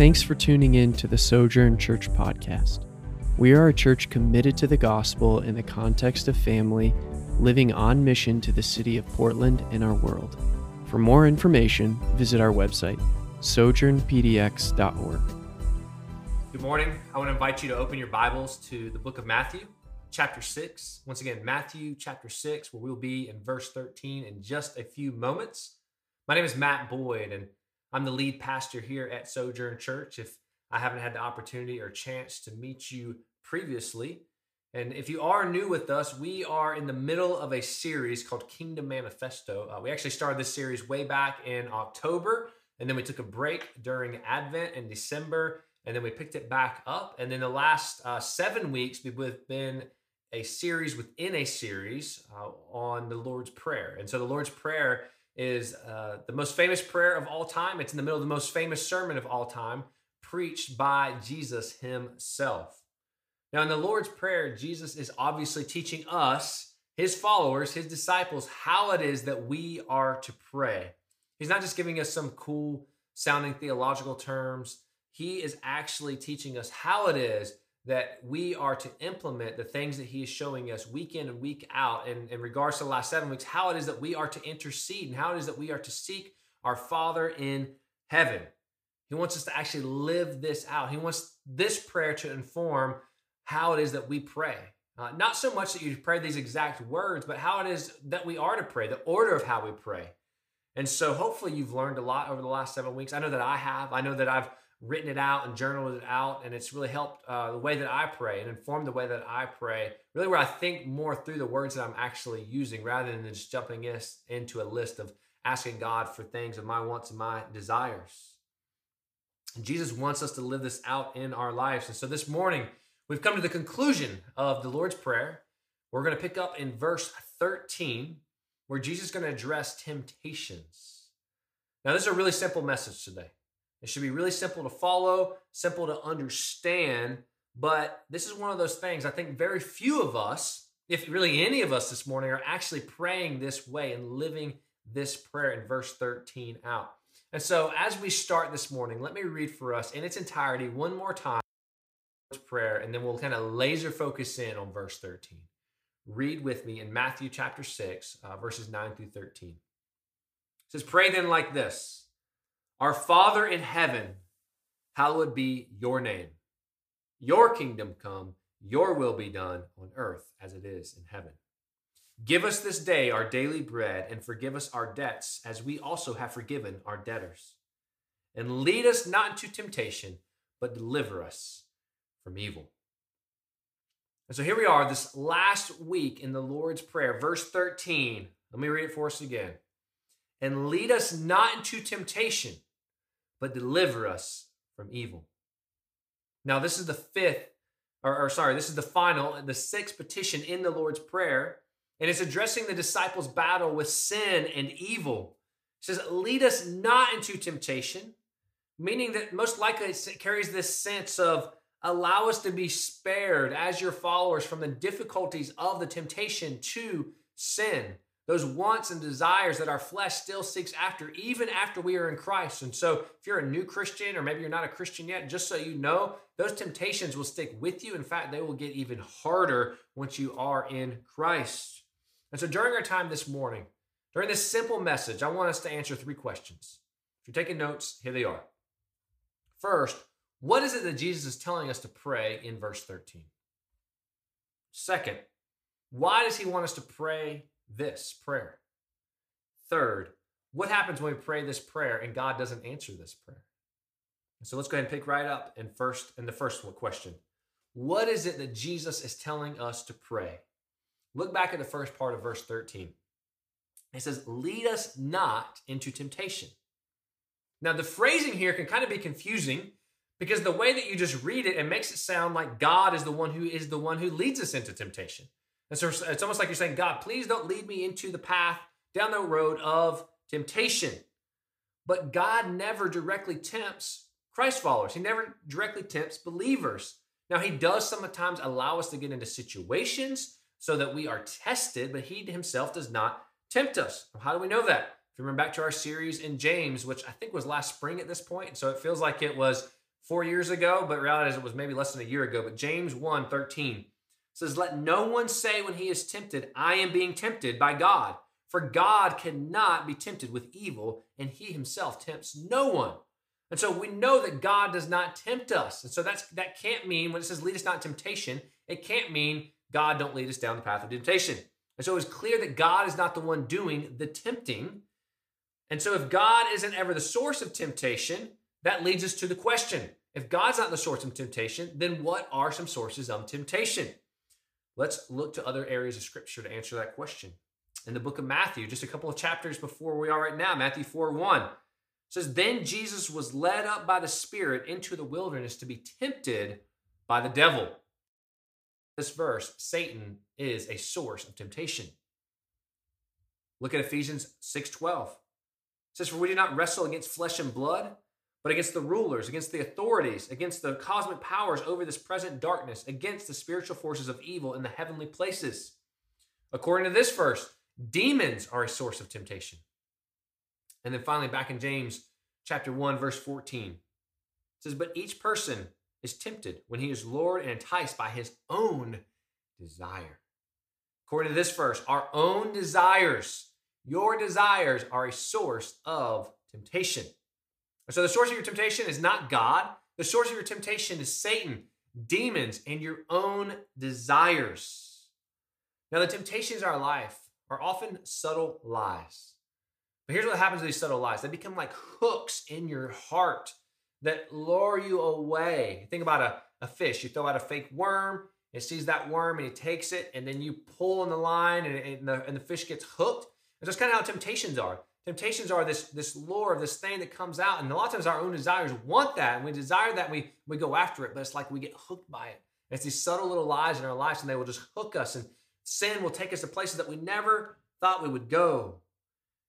Thanks for tuning in to the Sojourn Church podcast. We are a church committed to the gospel in the context of family, living on mission to the city of Portland and our world. For more information, visit our website, sojournpdx.org. Good morning. I want to invite you to open your Bibles to the book of Matthew, chapter 6. Once again, Matthew chapter 6, where we'll be in verse 13 in just a few moments. My name is Matt Boyd, and I'm the lead pastor here at Sojourn Church. If I haven't had the opportunity or chance to meet you previously, and if you are new with us, we are in the middle of a series called Kingdom Manifesto. Uh, we actually started this series way back in October, and then we took a break during Advent in December, and then we picked it back up. And then the last uh, seven weeks, we've been a series within a series uh, on the Lord's Prayer. And so the Lord's Prayer is uh, the most famous prayer of all time. It's in the middle of the most famous sermon of all time, preached by Jesus himself. Now, in the Lord's Prayer, Jesus is obviously teaching us, his followers, his disciples, how it is that we are to pray. He's not just giving us some cool sounding theological terms, he is actually teaching us how it is that we are to implement the things that he is showing us week in and week out in, in regards to the last seven weeks, how it is that we are to intercede and how it is that we are to seek our Father in heaven. He wants us to actually live this out. He wants this prayer to inform how it is that we pray. Uh, not so much that you pray these exact words, but how it is that we are to pray, the order of how we pray. And so hopefully you've learned a lot over the last seven weeks. I know that I have. I know that I've written it out and journaled it out, and it's really helped uh, the way that I pray and informed the way that I pray. Really, where I think more through the words that I'm actually using, rather than just jumping into a list of asking God for things of my wants and my desires. And Jesus wants us to live this out in our lives, and so this morning we've come to the conclusion of the Lord's prayer. We're going to pick up in verse 13, where Jesus is going to address temptations. Now, this is a really simple message today. It should be really simple to follow, simple to understand. But this is one of those things I think very few of us, if really any of us this morning, are actually praying this way and living this prayer in verse 13 out. And so as we start this morning, let me read for us in its entirety one more time prayer, and then we'll kind of laser focus in on verse 13. Read with me in Matthew chapter 6, uh, verses 9 through 13. It says, Pray then like this. Our Father in heaven, hallowed be your name. Your kingdom come, your will be done on earth as it is in heaven. Give us this day our daily bread and forgive us our debts as we also have forgiven our debtors. And lead us not into temptation, but deliver us from evil. And so here we are, this last week in the Lord's Prayer, verse 13. Let me read it for us again. And lead us not into temptation but deliver us from evil. Now, this is the fifth, or, or, sorry, this is the final, the sixth petition in the Lord's Prayer, and it's addressing the disciples' battle with sin and evil. It says, Lead us not into temptation, meaning that most likely it carries this sense of allow us to be spared as your followers from the difficulties of the temptation to sin those wants and desires that our flesh still seeks after, even after we are in Christ. And so, if you're a new Christian, or maybe you're not a Christian yet, just so you know, those temptations will stick with you. In fact, they will get even harder once you are in Christ. And so, during our time this morning, during this simple message, I want us to answer three questions. If you're taking notes, here they are. First, what is it that Jesus is telling us to pray in verse 13? Second, why does he want us to pray this prayer? Third, what happens when we pray this prayer and God doesn't answer this prayer? So let's go ahead and pick right up in first in the first question. What is it that Jesus is telling us to pray? Look back at the first part of verse 13. It says, Lead us not into temptation. Now, the phrasing here can kind of be confusing because the way that you just read it, it makes it sound like God is the one who is the one who leads us into temptation. So it's almost like you're saying, God, please don't lead me into the path down the road of temptation. But God never directly tempts Christ followers, He never directly tempts believers. Now, He does sometimes allow us to get into situations so that we are tested, but He Himself does not tempt us. How do we know that? If you remember back to our series in James, which I think was last spring at this point, so it feels like it was four years ago, but reality is it was maybe less than a year ago. But James 1 13 says, Let no one say when he is tempted, I am being tempted by God. For God cannot be tempted with evil, and he himself tempts no one. And so we know that God does not tempt us. And so that's that can't mean when it says lead us not temptation, it can't mean God don't lead us down the path of temptation. And so it's clear that God is not the one doing the tempting. And so if God isn't ever the source of temptation, that leads us to the question. If God's not the source of temptation, then what are some sources of temptation? Let's look to other areas of scripture to answer that question. In the book of Matthew, just a couple of chapters before we are right now, Matthew 4 1 says, Then Jesus was led up by the Spirit into the wilderness to be tempted by the devil. This verse, Satan is a source of temptation. Look at Ephesians 6:12. It says, For we do not wrestle against flesh and blood, but against the rulers, against the authorities, against the cosmic powers over this present darkness, against the spiritual forces of evil in the heavenly places. According to this verse, demons are a source of temptation. And then finally, back in James chapter 1, verse 14, it says, But each person is tempted when he is lured and enticed by his own desire. According to this verse, our own desires, your desires are a source of temptation. So the source of your temptation is not God. The source of your temptation is Satan, demons, and your own desires. Now, the temptations of our life are often subtle lies. But here's what happens to these subtle lies they become like hooks in your heart that lure you away. Think about a, a fish. You throw out a fake worm, it sees that worm and it takes it, and then you pull on the line and, and, the, and the fish gets hooked. And that's kind of how temptations are. Temptations are this, this lure of this thing that comes out, and a lot of times our own desires want that, and we desire that, and we, we go after it, but it's like we get hooked by it. And it's these subtle little lies in our lives, and they will just hook us, and sin will take us to places that we never thought we would go.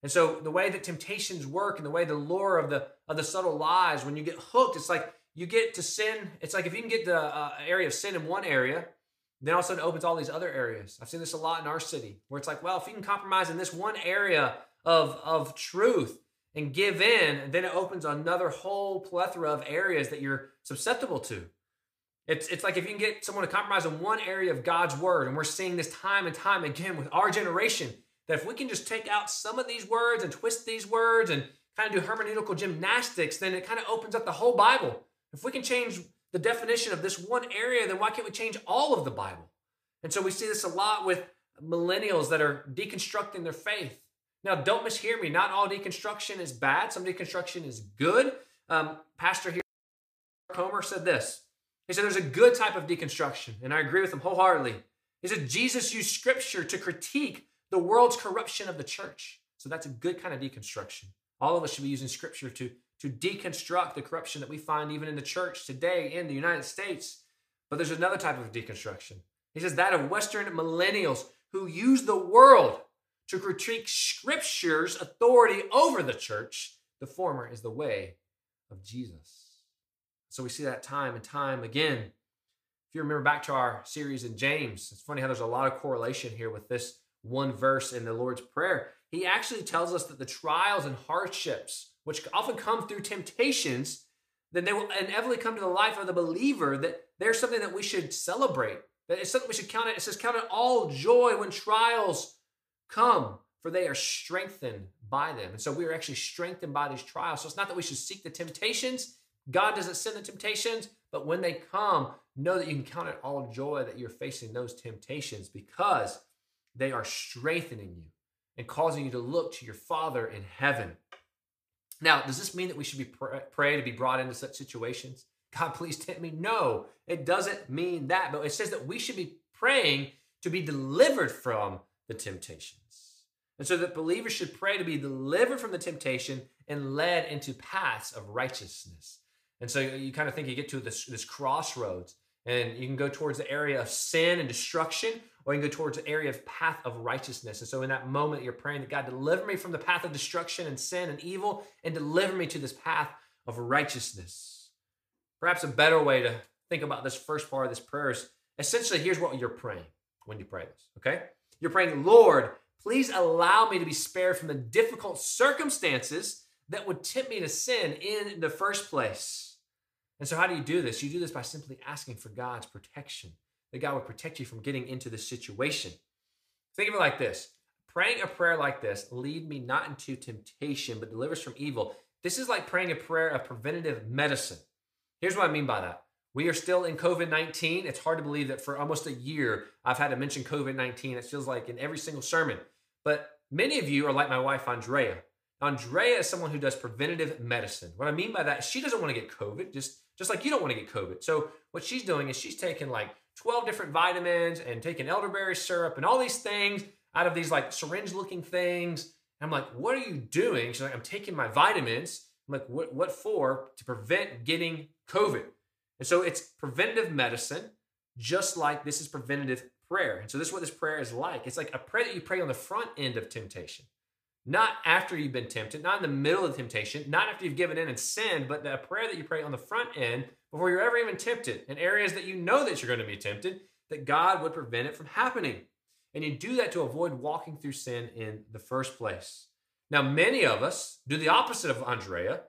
And so the way that temptations work and the way the lure of the of the subtle lies, when you get hooked, it's like you get to sin. It's like if you can get the uh, area of sin in one area, then all of a sudden it opens all these other areas. I've seen this a lot in our city, where it's like, well, if you can compromise in this one area of of truth and give in, and then it opens another whole plethora of areas that you're susceptible to. It's, it's like if you can get someone to compromise in one area of God's word, and we're seeing this time and time again with our generation, that if we can just take out some of these words and twist these words and kind of do hermeneutical gymnastics, then it kind of opens up the whole Bible. If we can change the definition of this one area, then why can't we change all of the Bible? And so we see this a lot with millennials that are deconstructing their faith. Now, don't mishear me. Not all deconstruction is bad. Some deconstruction is good. Um, Pastor here, Comer, said this. He said there's a good type of deconstruction, and I agree with him wholeheartedly. He said Jesus used scripture to critique the world's corruption of the church. So that's a good kind of deconstruction. All of us should be using scripture to, to deconstruct the corruption that we find even in the church today in the United States. But there's another type of deconstruction. He says that of Western millennials who use the world to critique scripture's authority over the church. The former is the way of Jesus. So we see that time and time again. If you remember back to our series in James, it's funny how there's a lot of correlation here with this one verse in the Lord's Prayer, he actually tells us that the trials and hardships, which often come through temptations, then they will inevitably come to the life of the believer, that there's something that we should celebrate. That it's something we should count it. It says, Count it all joy when trials come, for they are strengthened by them. And so we are actually strengthened by these trials. So it's not that we should seek the temptations. God doesn't send the temptations, but when they come, know that you can count it all joy that you're facing those temptations because they are strengthening you and causing you to look to your Father in heaven. Now, does this mean that we should be pray, pray to be brought into such situations? God, please tempt me. No, it doesn't mean that, but it says that we should be praying to be delivered from the temptations. And so that believers should pray to be delivered from the temptation and led into paths of righteousness. And so you kind of think you get to this, this crossroads and you can go towards the area of sin and destruction, or you can go towards the area of path of righteousness. And so in that moment, you're praying that God deliver me from the path of destruction and sin and evil and deliver me to this path of righteousness. Perhaps a better way to think about this first part of this prayer is essentially here's what you're praying when you pray this, okay? You're praying, Lord, please allow me to be spared from the difficult circumstances that would tempt me to sin in the first place. And so, how do you do this? You do this by simply asking for God's protection, that God would protect you from getting into this situation. Think of it like this praying a prayer like this, lead me not into temptation, but deliver us from evil. This is like praying a prayer of preventative medicine. Here's what I mean by that. We are still in COVID 19. It's hard to believe that for almost a year I've had to mention COVID 19. It feels like in every single sermon. But many of you are like my wife, Andrea. Andrea is someone who does preventative medicine. What I mean by that, she doesn't want to get COVID, just, just like you don't want to get COVID. So what she's doing is she's taking like 12 different vitamins and taking elderberry syrup and all these things out of these like syringe looking things. And I'm like, what are you doing? She's like, I'm taking my vitamins. I'm like, what, what for? To prevent getting COVID. And so it's preventative medicine, just like this is preventative prayer. And so this is what this prayer is like. It's like a prayer that you pray on the front end of temptation, not after you've been tempted, not in the middle of temptation, not after you've given in and sinned, but a prayer that you pray on the front end before you're ever even tempted in areas that you know that you're going to be tempted, that God would prevent it from happening. And you do that to avoid walking through sin in the first place. Now, many of us do the opposite of Andrea.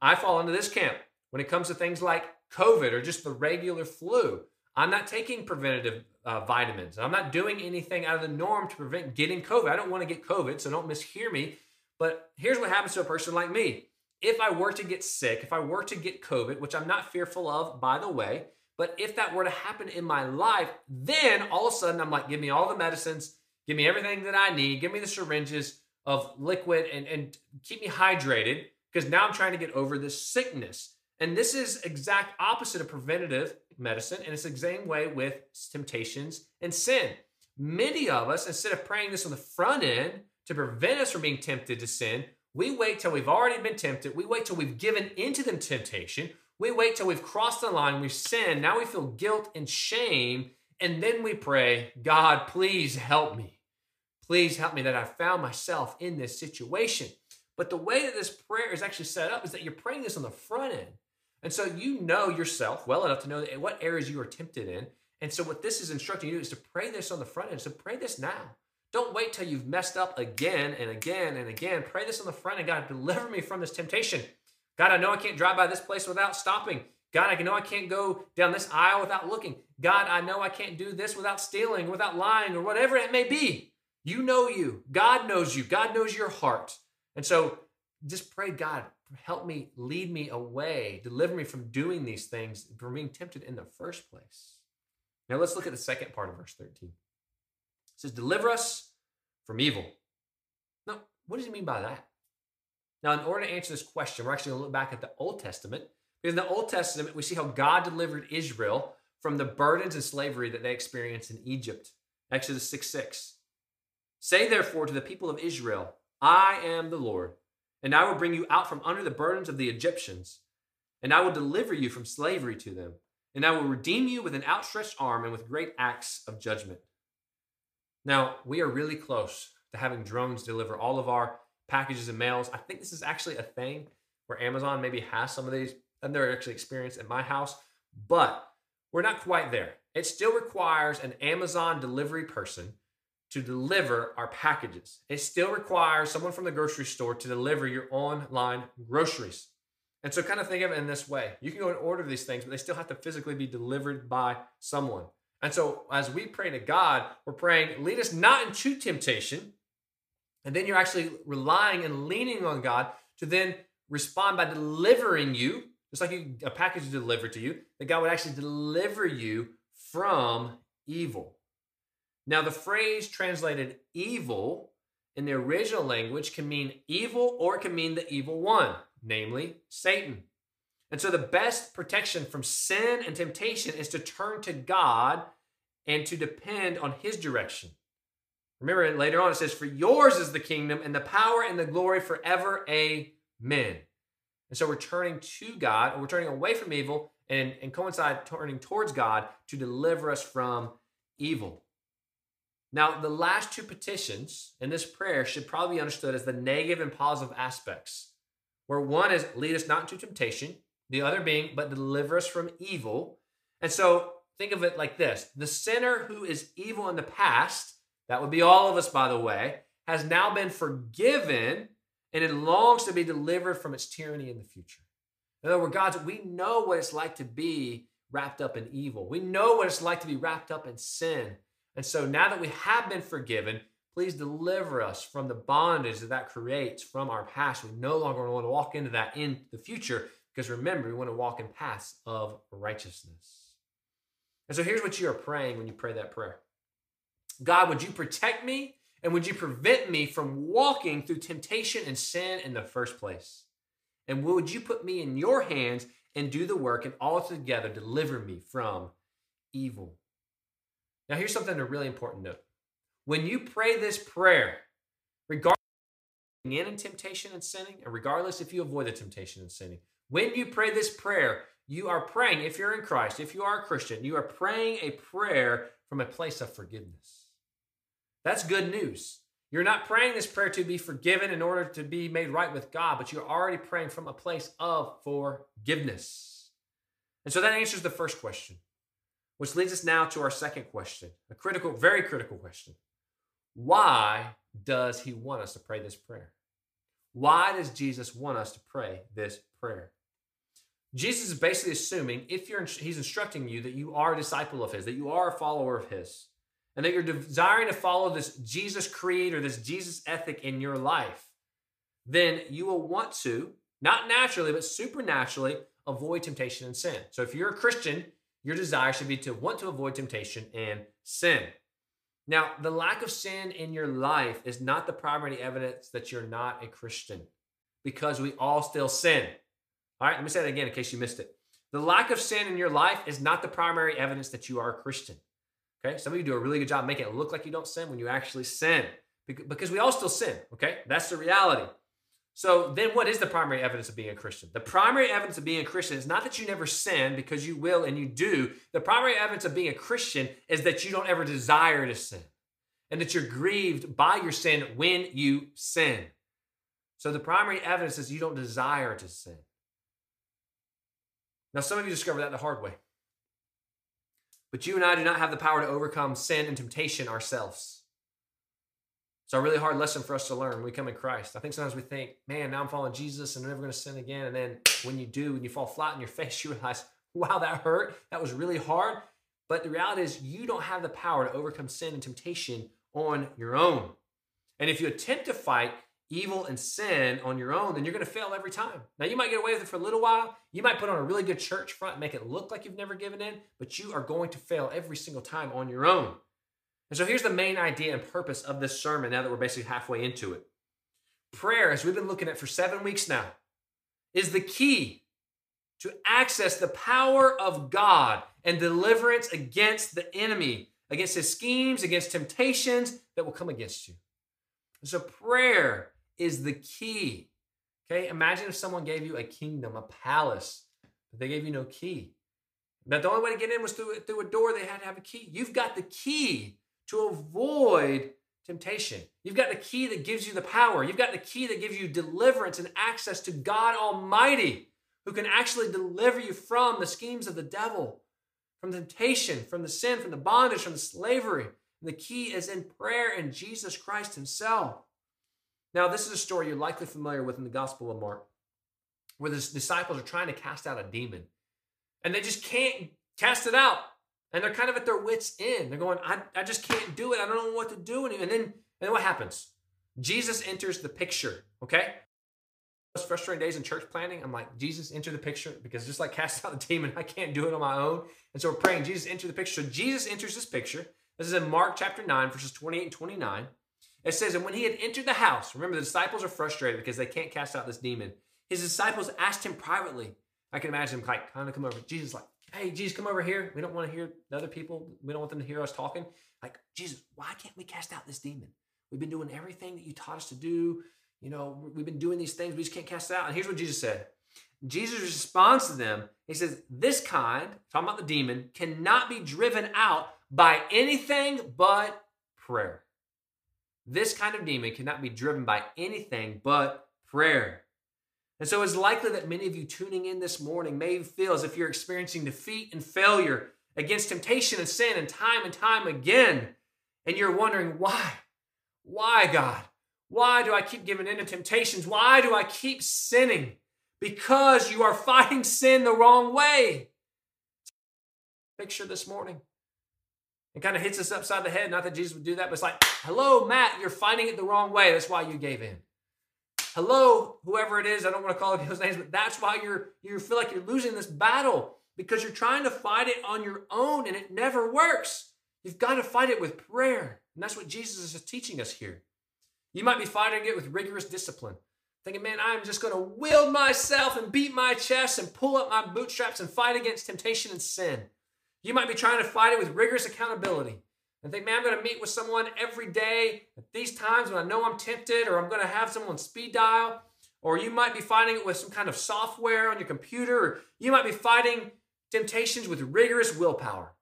I fall into this camp when it comes to things like COVID or just the regular flu. I'm not taking preventative uh, vitamins. I'm not doing anything out of the norm to prevent getting COVID. I don't want to get COVID, so don't mishear me. But here's what happens to a person like me. If I were to get sick, if I were to get COVID, which I'm not fearful of, by the way, but if that were to happen in my life, then all of a sudden I'm like, give me all the medicines, give me everything that I need, give me the syringes of liquid and, and keep me hydrated because now I'm trying to get over this sickness. And this is exact opposite of preventative medicine, and it's the same way with temptations and sin. Many of us, instead of praying this on the front end to prevent us from being tempted to sin, we wait till we've already been tempted. We wait till we've given into the temptation. We wait till we've crossed the line, we've sinned, now we feel guilt and shame, and then we pray, God, please help me. Please help me that I found myself in this situation. But the way that this prayer is actually set up is that you're praying this on the front end. And so you know yourself well enough to know what areas you are tempted in. And so what this is instructing you is to pray this on the front end. So pray this now. Don't wait till you've messed up again and again and again. Pray this on the front end. God, deliver me from this temptation. God, I know I can't drive by this place without stopping. God, I know I can't go down this aisle without looking. God, I know I can't do this without stealing, without lying, or whatever it may be. You know you. God knows you. God knows your heart. And so just pray, God, help me, lead me away, deliver me from doing these things, from being tempted in the first place. Now let's look at the second part of verse 13. It says, Deliver us from evil. Now, what does he mean by that? Now, in order to answer this question, we're actually going to look back at the Old Testament. Because in the Old Testament, we see how God delivered Israel from the burdens and slavery that they experienced in Egypt. Exodus 6 6. Say therefore to the people of Israel, I am the Lord, and I will bring you out from under the burdens of the Egyptians, and I will deliver you from slavery to them, and I will redeem you with an outstretched arm and with great acts of judgment. Now, we are really close to having drones deliver all of our packages and mails. I think this is actually a thing where Amazon maybe has some of these. I've never actually experienced at my house, but we're not quite there. It still requires an Amazon delivery person to deliver our packages. It still requires someone from the grocery store to deliver your online groceries. And so, kind of think of it in this way you can go and order these things, but they still have to physically be delivered by someone. And so, as we pray to God, we're praying, lead us not into temptation. And then you're actually relying and leaning on God to then respond by delivering you, just like a package is delivered to you, that God would actually deliver you from evil. Now, the phrase translated evil in the original language can mean evil or can mean the evil one, namely Satan. And so, the best protection from sin and temptation is to turn to God and to depend on His direction. Remember, later on it says, For yours is the kingdom and the power and the glory forever. Amen. And so we're turning to God, or we're turning away from evil and, and coincide turning towards God to deliver us from evil. Now, the last two petitions in this prayer should probably be understood as the negative and positive aspects, where one is lead us not into temptation, the other being, but deliver us from evil. And so think of it like this the sinner who is evil in the past, that would be all of us, by the way, has now been forgiven and it longs to be delivered from its tyranny in the future. In other words, God, we know what it's like to be wrapped up in evil. We know what it's like to be wrapped up in sin. And so now that we have been forgiven, please deliver us from the bondage that that creates from our past. We no longer want to walk into that in the future because remember, we want to walk in paths of righteousness. And so here's what you are praying when you pray that prayer God, would you protect me and would you prevent me from walking through temptation and sin in the first place? And would you put me in your hands and do the work and altogether deliver me from evil? Now, here's something to really important note. When you pray this prayer, regardless in in temptation and sinning, and regardless if you avoid the temptation and sinning, when you pray this prayer, you are praying, if you're in Christ, if you are a Christian, you are praying a prayer from a place of forgiveness. That's good news. You're not praying this prayer to be forgiven in order to be made right with God, but you're already praying from a place of forgiveness. And so that answers the first question, which leads us now to our second question, a critical, very critical question. Why does he want us to pray this prayer? Why does Jesus want us to pray this prayer? Jesus is basically assuming if you're he's instructing you that you are a disciple of his, that you are a follower of his, and that you're desiring to follow this Jesus creator, this Jesus ethic in your life, then you will want to, not naturally, but supernaturally, avoid temptation and sin. So if you're a Christian, your desire should be to want to avoid temptation and sin. Now, the lack of sin in your life is not the primary evidence that you're not a Christian because we all still sin. All right, let me say that again in case you missed it. The lack of sin in your life is not the primary evidence that you are a Christian. Okay, some of you do a really good job making it look like you don't sin when you actually sin because we all still sin. Okay, that's the reality. So then, what is the primary evidence of being a Christian? The primary evidence of being a Christian is not that you never sin because you will and you do. The primary evidence of being a Christian is that you don't ever desire to sin and that you're grieved by your sin when you sin. So the primary evidence is you don't desire to sin. Now, some of you discover that the hard way. But you and I do not have the power to overcome sin and temptation ourselves. It's a really hard lesson for us to learn when we come in Christ. I think sometimes we think, man, now I'm following Jesus and I'm never going to sin again. And then when you do, when you fall flat on your face, you realize, wow, that hurt. That was really hard. But the reality is, you don't have the power to overcome sin and temptation on your own. And if you attempt to fight evil and sin on your own, then you're going to fail every time. Now, you might get away with it for a little while. You might put on a really good church front, make it look like you've never given in, but you are going to fail every single time on your own. And so here's the main idea and purpose of this sermon now that we're basically halfway into it. Prayer, as we've been looking at for seven weeks now, is the key to access the power of God and deliverance against the enemy, against his schemes, against temptations that will come against you. And so prayer is the key. Okay, imagine if someone gave you a kingdom, a palace, but they gave you no key. That the only way to get in was through, through a door, they had to have a key. You've got the key to avoid temptation. You've got the key that gives you the power. You've got the key that gives you deliverance and access to God Almighty, who can actually deliver you from the schemes of the devil, from temptation, from the sin, from the bondage, from the slavery. And the key is in prayer and Jesus Christ Himself. Now, this is a story you're likely familiar with in the Gospel of Mark, where the disciples are trying to cast out a demon, and they just can't cast it out and they're kind of at their wits' end. They're going, I, I just can't do it. I don't know what to do. And then, and then what happens? Jesus enters the picture, okay? Those frustrating days in church planning, I'm like, Jesus, enter the picture because just like cast out the demon, I can't do it on my own. And so we're praying, Jesus, enter the picture. So Jesus enters this picture. This is in Mark chapter 9, verses 28 and 29. It says, And when he had entered the house, remember the disciples are frustrated because they can't cast out this demon. His disciples asked him privately. I can imagine him like kind of come over. Jesus, like, hey, Jesus, come over here. We don't want to hear the other people. We don't want them to hear us talking. Like, Jesus, why can't we cast out this demon? We've been doing everything that you taught us to do. You know, we've been doing these things. We just can't cast it out. And here's what Jesus said. Jesus responds to them. He says, This kind, talking about the demon, cannot be driven out by anything but prayer. This kind of demon cannot be driven by anything but prayer. And so it's likely that many of you tuning in this morning may feel as if you're experiencing defeat and failure against temptation and sin and time and time again. And you're wondering, why? Why, God? Why do I keep giving in to temptations? Why do I keep sinning? because you are fighting sin the wrong way. Picture this morning. It kind of hits us upside the head. Not that Jesus would do that, but it's like, hello, Matt, you're fighting it the wrong way. That's why you gave in. Hello, whoever it is, I don't want to call those names, but that's why you're you feel like you're losing this battle because you're trying to fight it on your own and it never works. You've got to fight it with prayer. And that's what Jesus is teaching us here. You might be fighting it with rigorous discipline, thinking, man, I'm just going to will myself and beat my chest and pull up my bootstraps and fight against temptation and sin. You might be trying to fight it with rigorous accountability and think, man, I'm going to meet with someone every day at these times when I know I'm tempted, or I'm going to have someone speed dial. Or you might be fighting it with some kind of software on your computer, or you might be fighting temptations with rigorous willpower.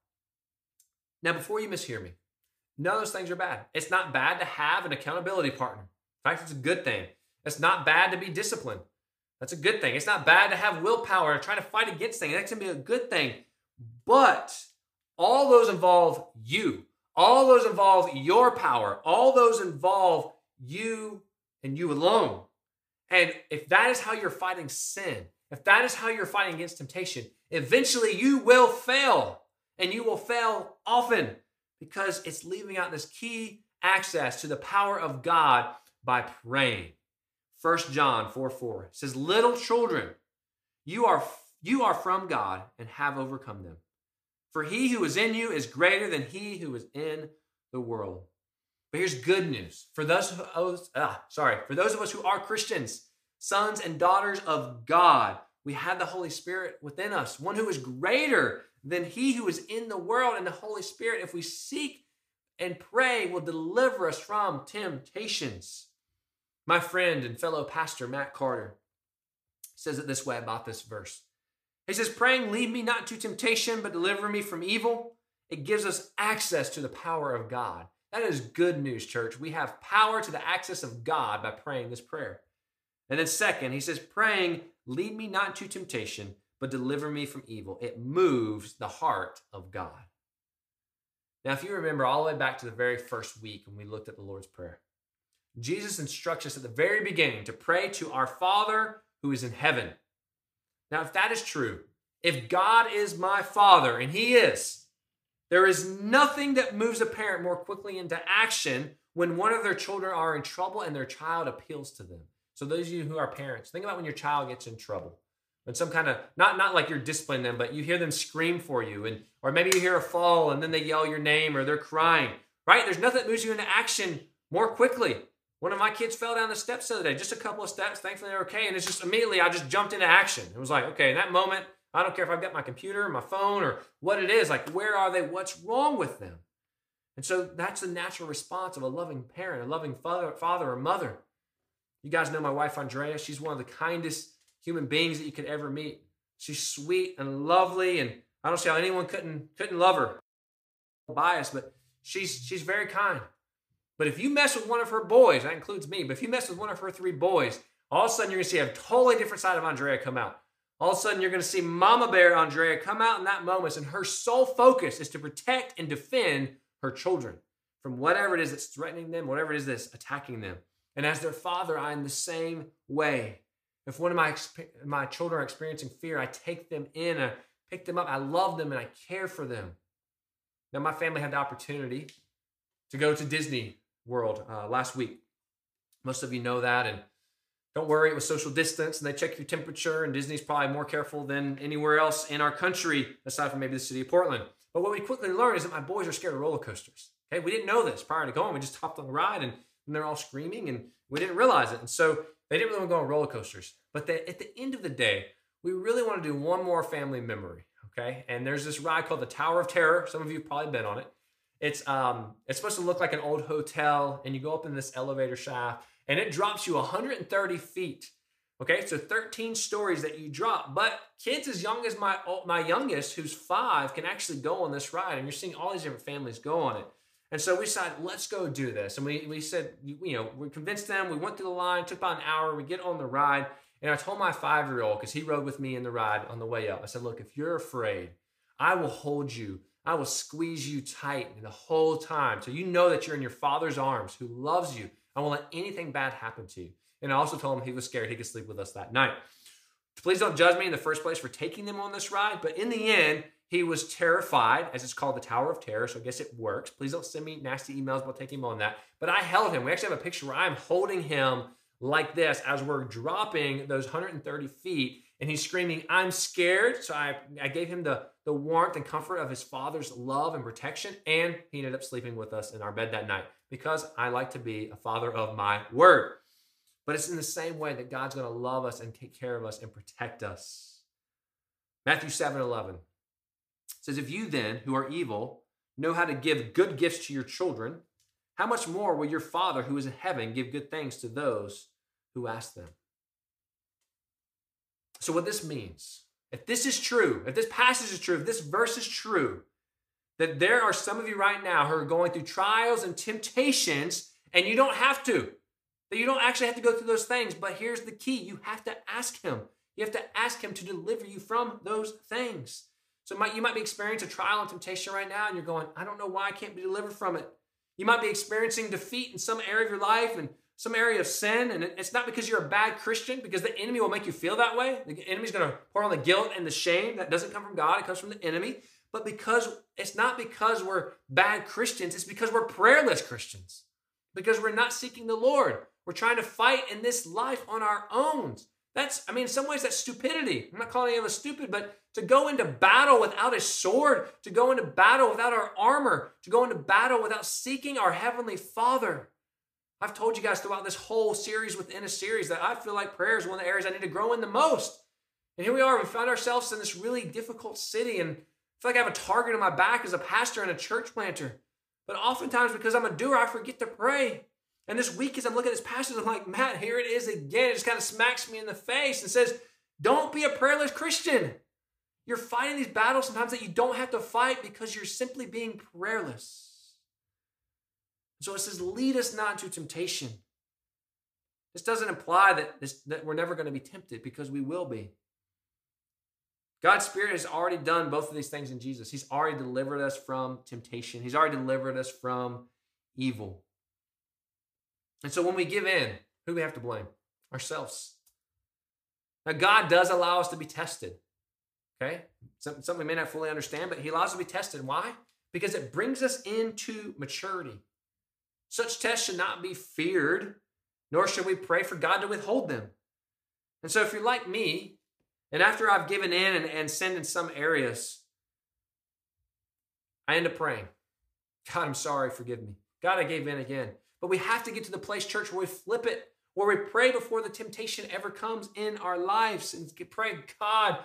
Now, before you mishear me, none of those things are bad. It's not bad to have an accountability partner. In fact, it's a good thing. It's not bad to be disciplined. That's a good thing. It's not bad to have willpower and try to fight against things. That can be a good thing. But all those involve you. All those involve your power. All those involve you and you alone. And if that is how you're fighting sin, if that is how you're fighting against temptation, eventually you will fail and you will fail often because it's leaving out this key access to the power of God by praying. 1 John 4 4 says, Little children, you are, you are from God and have overcome them. For he who is in you is greater than he who is in the world. But here's good news for those us, ah, sorry, for those of us who are Christians, sons and daughters of God, we have the Holy Spirit within us, one who is greater than he who is in the world. And the Holy Spirit, if we seek and pray, will deliver us from temptations. My friend and fellow pastor, Matt Carter, says it this way about this verse. He says, praying, lead me not to temptation, but deliver me from evil. It gives us access to the power of God. That is good news, church. We have power to the access of God by praying this prayer. And then, second, he says, praying, lead me not to temptation, but deliver me from evil. It moves the heart of God. Now, if you remember all the way back to the very first week when we looked at the Lord's Prayer, Jesus instructs us at the very beginning to pray to our Father who is in heaven. Now, if that is true, if God is my Father, and He is, there is nothing that moves a parent more quickly into action when one of their children are in trouble and their child appeals to them. So, those of you who are parents, think about when your child gets in trouble. When some kind of not not like you're disciplining them, but you hear them scream for you, and or maybe you hear a fall and then they yell your name or they're crying. Right? There's nothing that moves you into action more quickly. One of my kids fell down the steps the other day, just a couple of steps. Thankfully, they're okay. And it's just immediately I just jumped into action. It was like, okay, in that moment, I don't care if I've got my computer, my phone, or what it is. Like, where are they? What's wrong with them? And so that's the natural response of a loving parent, a loving father, father or mother. You guys know my wife, Andrea. She's one of the kindest human beings that you could ever meet. She's sweet and lovely, and I don't see how anyone couldn't couldn't love her. Biased, but she's she's very kind. But if you mess with one of her boys, that includes me, but if you mess with one of her three boys, all of a sudden you're to see a totally different side of Andrea come out. All of a sudden you're to see Mama Bear Andrea come out in that moment, and her sole focus is to protect and defend her children from whatever it is that's threatening them, whatever it is that's attacking them. And as their father, I am the same way. If one of my my children are experiencing fear, I take them in, I pick them up, I love them, and I care for them. Now, my family had the opportunity to go to Disney world uh, last week. Most of you know that. And don't worry, it was social distance and they check your temperature. And Disney's probably more careful than anywhere else in our country, aside from maybe the city of Portland. But what we quickly learned is that my boys are scared of roller coasters. Okay, we didn't know this prior to going. We just hopped on the ride and, and they're all screaming and we didn't realize it. And so they didn't really want to go on roller coasters. But at the end of the day, we really want to do one more family memory. Okay, and there's this ride called the Tower of Terror. Some of you probably been on it. It's um it's supposed to look like an old hotel, and you go up in this elevator shaft, and it drops you 130 feet. Okay, so 13 stories that you drop. But kids as young as my my youngest, who's five, can actually go on this ride, and you're seeing all these different families go on it. And so we decided, let's go do this. And we, we said, you know, we convinced them. We went through the line, took about an hour. We get on the ride. And I told my five year old, because he rode with me in the ride on the way up, I said, look, if you're afraid, I will hold you I will squeeze you tight the whole time. So you know that you're in your father's arms who loves you. I won't let anything bad happen to you. And I also told him he was scared he could sleep with us that night. Please don't judge me in the first place for taking them on this ride. But in the end, he was terrified, as it's called the Tower of Terror. So I guess it works. Please don't send me nasty emails about taking him on that. But I held him. We actually have a picture where I'm holding him like this as we're dropping those 130 feet and he's screaming, I'm scared. So I, I gave him the, the warmth and comfort of his father's love and protection. And he ended up sleeping with us in our bed that night because I like to be a father of my word. But it's in the same way that God's going to love us and take care of us and protect us. Matthew 7 11 says, If you then, who are evil, know how to give good gifts to your children, how much more will your Father who is in heaven give good things to those who ask them? So, what this means, if this is true, if this passage is true, if this verse is true, that there are some of you right now who are going through trials and temptations, and you don't have to. That you don't actually have to go through those things. But here's the key you have to ask Him. You have to ask Him to deliver you from those things. So might, you might be experiencing a trial and temptation right now, and you're going, I don't know why I can't be delivered from it. You might be experiencing defeat in some area of your life and some area of sin, and it's not because you're a bad Christian, because the enemy will make you feel that way. The enemy's going to pour on the guilt and the shame. That doesn't come from God, it comes from the enemy. But because it's not because we're bad Christians, it's because we're prayerless Christians, because we're not seeking the Lord. We're trying to fight in this life on our own. That's, I mean, in some ways, that's stupidity. I'm not calling any of us stupid, but to go into battle without a sword, to go into battle without our armor, to go into battle without seeking our Heavenly Father, I've told you guys throughout this whole series within a series that I feel like prayer is one of the areas I need to grow in the most. And here we are, we found ourselves in this really difficult city, and I feel like I have a target on my back as a pastor and a church planter. But oftentimes, because I'm a doer, I forget to pray. And this week, as I'm looking at this passage, I'm like, Matt, here it is again. It just kind of smacks me in the face and says, Don't be a prayerless Christian. You're fighting these battles sometimes that you don't have to fight because you're simply being prayerless. So it says, lead us not into temptation. This doesn't imply that, this, that we're never going to be tempted because we will be. God's Spirit has already done both of these things in Jesus. He's already delivered us from temptation, He's already delivered us from evil. And so when we give in, who do we have to blame? Ourselves. Now, God does allow us to be tested. Okay? Something we may not fully understand, but He allows us to be tested. Why? Because it brings us into maturity. Such tests should not be feared, nor should we pray for God to withhold them. And so, if you're like me, and after I've given in and, and sinned in some areas, I end up praying, God, I'm sorry, forgive me. God, I gave in again. But we have to get to the place, church, where we flip it, where we pray before the temptation ever comes in our lives and pray, God,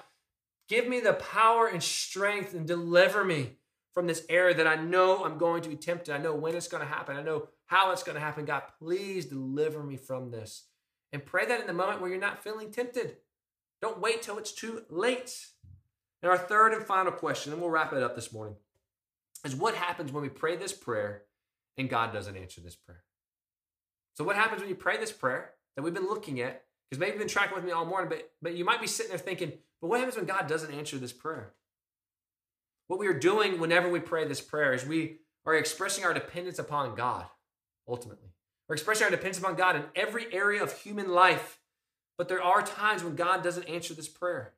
give me the power and strength and deliver me from this error that I know I'm going to be tempted. I know when it's going to happen. I know how it's going to happen. God, please deliver me from this. And pray that in the moment where you're not feeling tempted. Don't wait till it's too late. And our third and final question, and we'll wrap it up this morning, is what happens when we pray this prayer and God doesn't answer this prayer? So, what happens when you pray this prayer that we've been looking at? Because maybe you've been tracking with me all morning, but, but you might be sitting there thinking, but what happens when God doesn't answer this prayer? What we are doing whenever we pray this prayer is we are expressing our dependence upon God, ultimately. We're expressing our dependence upon God in every area of human life. But there are times when God doesn't answer this prayer.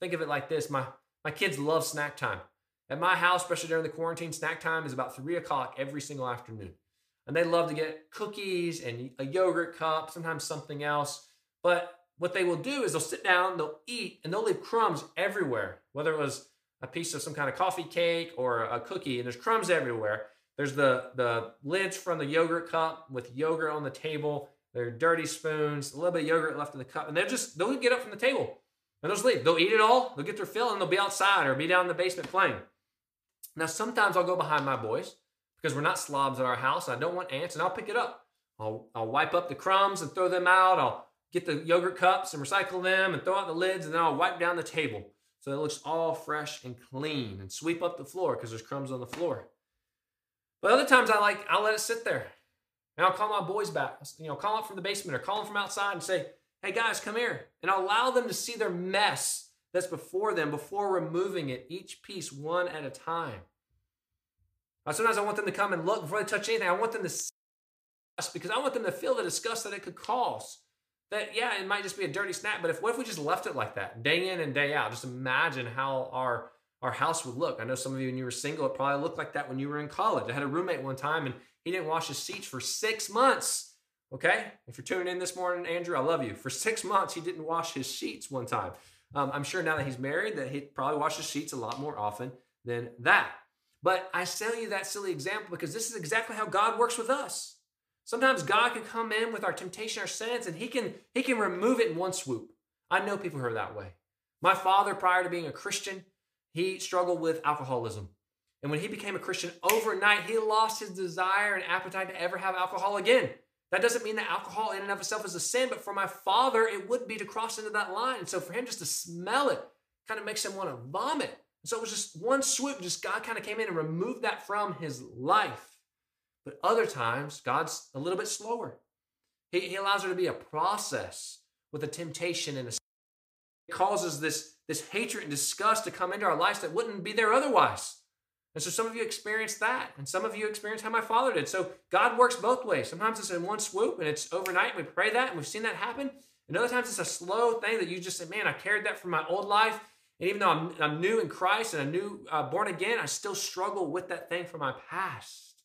Think of it like this my, my kids love snack time. At my house, especially during the quarantine, snack time is about three o'clock every single afternoon. And they love to get cookies and a yogurt cup, sometimes something else. But what they will do is they'll sit down, they'll eat, and they'll leave crumbs everywhere, whether it was a piece of some kind of coffee cake or a cookie, and there's crumbs everywhere. There's the, the lids from the yogurt cup with yogurt on the table. There are dirty spoons, a little bit of yogurt left in the cup, and they'll just they'll get up from the table and they'll just leave. They'll eat it all, they'll get their fill, and they'll be outside or be down in the basement playing. Now sometimes I'll go behind my boys because we're not slobs at our house. I don't want ants, and I'll pick it up. I'll, I'll wipe up the crumbs and throw them out. I'll get the yogurt cups and recycle them and throw out the lids, and then I'll wipe down the table so it looks all fresh and clean and sweep up the floor because there's crumbs on the floor. But other times I like I'll let it sit there. And I'll call my boys back, you know, call them from the basement or call them from outside and say, hey guys, come here. And I'll allow them to see their mess that's before them before removing it, each piece one at a time. Sometimes I want them to come and look before they touch anything. I want them to see us because I want them to feel the disgust that it could cause. that yeah, it might just be a dirty snack, but if what if we just left it like that, day in and day out? Just imagine how our our house would look. I know some of you when you were single, it probably looked like that when you were in college. I had a roommate one time and he didn't wash his seats for six months. Okay? If you're tuning in this morning, Andrew, I love you. For six months, he didn't wash his sheets one time. Um, I'm sure now that he's married that he probably washes sheets a lot more often than that. But I tell you that silly example because this is exactly how God works with us. Sometimes God can come in with our temptation, our sins, and He can He can remove it in one swoop. I know people who are that way. My father, prior to being a Christian, he struggled with alcoholism. And when he became a Christian overnight, he lost his desire and appetite to ever have alcohol again. That doesn't mean that alcohol in and of itself is a sin, but for my father, it would be to cross into that line. And so for him just to smell it kind of makes him want to vomit. So it was just one swoop, just God kind of came in and removed that from his life. But other times, God's a little bit slower. He, he allows there to be a process with a temptation and a it causes this, this hatred and disgust to come into our lives that wouldn't be there otherwise. And so some of you experience that, and some of you experience how my father did. So God works both ways. Sometimes it's in one swoop and it's overnight. And we pray that, and we've seen that happen. And other times it's a slow thing that you just say, "Man, I carried that from my old life, and even though I'm, I'm new in Christ and I'm new uh, born again, I still struggle with that thing from my past."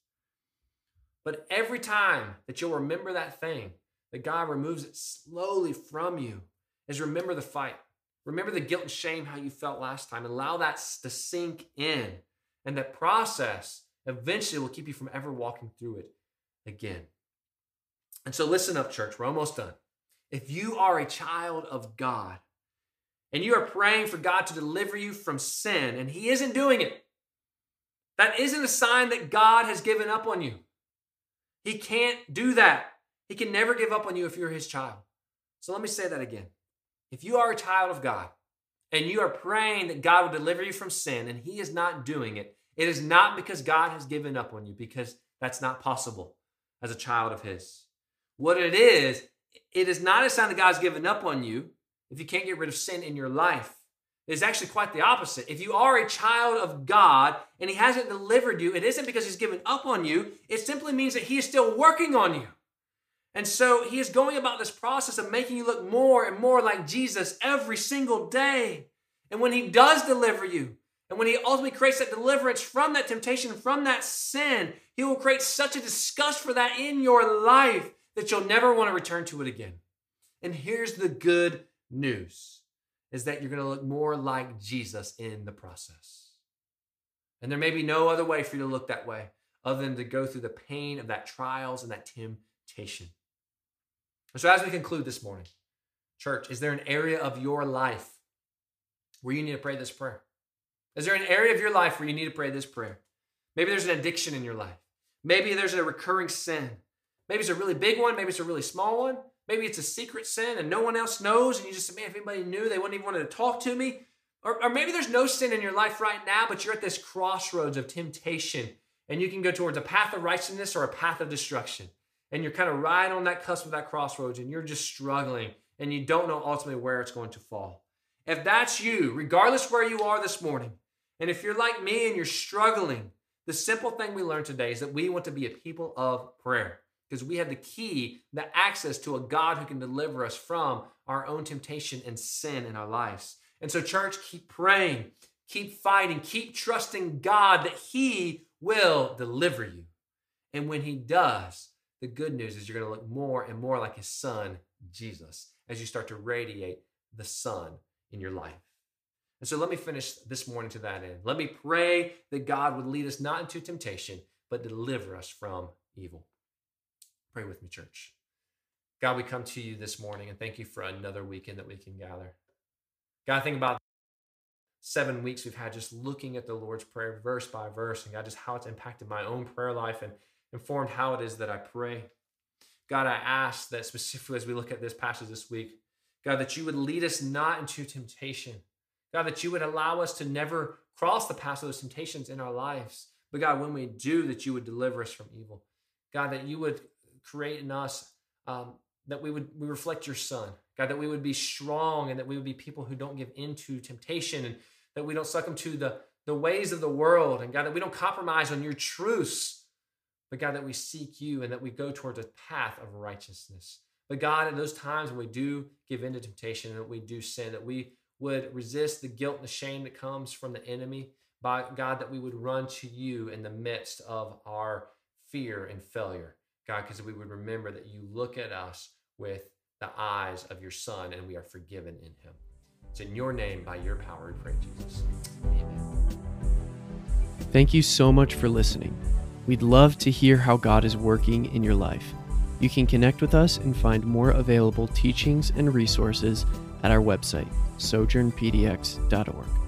But every time that you'll remember that thing, that God removes it slowly from you, is remember the fight. Remember the guilt and shame how you felt last time. Allow that to sink in and that process eventually will keep you from ever walking through it again. And so, listen up, church. We're almost done. If you are a child of God and you are praying for God to deliver you from sin and He isn't doing it, that isn't a sign that God has given up on you. He can't do that. He can never give up on you if you're His child. So, let me say that again. If you are a child of God and you are praying that God will deliver you from sin and He is not doing it, it is not because God has given up on you, because that's not possible as a child of His. What it is, it is not a sign that God's given up on you if you can't get rid of sin in your life. It is actually quite the opposite. If you are a child of God and He hasn't delivered you, it isn't because He's given up on you. It simply means that He is still working on you. And so He is going about this process of making you look more and more like Jesus every single day. And when He does deliver you, and when he ultimately creates that deliverance from that temptation, from that sin, he will create such a disgust for that in your life that you'll never want to return to it again. And here's the good news is that you're going to look more like Jesus in the process. And there may be no other way for you to look that way other than to go through the pain of that trials and that temptation. And so as we conclude this morning, church, is there an area of your life where you need to pray this prayer? Is there an area of your life where you need to pray this prayer? Maybe there's an addiction in your life. Maybe there's a recurring sin. Maybe it's a really big one. Maybe it's a really small one. Maybe it's a secret sin and no one else knows. And you just say, man, if anybody knew, they wouldn't even want to talk to me. Or, or maybe there's no sin in your life right now, but you're at this crossroads of temptation and you can go towards a path of righteousness or a path of destruction. And you're kind of right on that cusp of that crossroads and you're just struggling and you don't know ultimately where it's going to fall. If that's you, regardless where you are this morning, and if you're like me and you're struggling, the simple thing we learned today is that we want to be a people of prayer because we have the key, the access to a God who can deliver us from our own temptation and sin in our lives. And so, church, keep praying, keep fighting, keep trusting God that He will deliver you. And when He does, the good news is you're going to look more and more like His Son, Jesus, as you start to radiate the Son in your life. And so let me finish this morning to that end. Let me pray that God would lead us not into temptation, but deliver us from evil. Pray with me, church. God, we come to you this morning and thank you for another weekend that we can gather. God, think about seven weeks we've had just looking at the Lord's Prayer verse by verse, and God, just how it's impacted my own prayer life and informed how it is that I pray. God, I ask that specifically as we look at this passage this week, God, that you would lead us not into temptation, God, that you would allow us to never cross the path of those temptations in our lives. But God, when we do, that you would deliver us from evil. God, that you would create in us, um, that we would we reflect your Son. God, that we would be strong and that we would be people who don't give into temptation and that we don't succumb to the, the ways of the world. And God, that we don't compromise on your truths. But God, that we seek you and that we go towards a path of righteousness. But God, in those times when we do give in to temptation and that we do sin, that we would resist the guilt and the shame that comes from the enemy. By God, that we would run to you in the midst of our fear and failure. God, because we would remember that you look at us with the eyes of your Son and we are forgiven in him. It's in your name, by your power, we pray, Jesus. Amen. Thank you so much for listening. We'd love to hear how God is working in your life. You can connect with us and find more available teachings and resources at our website, sojournpdx.org.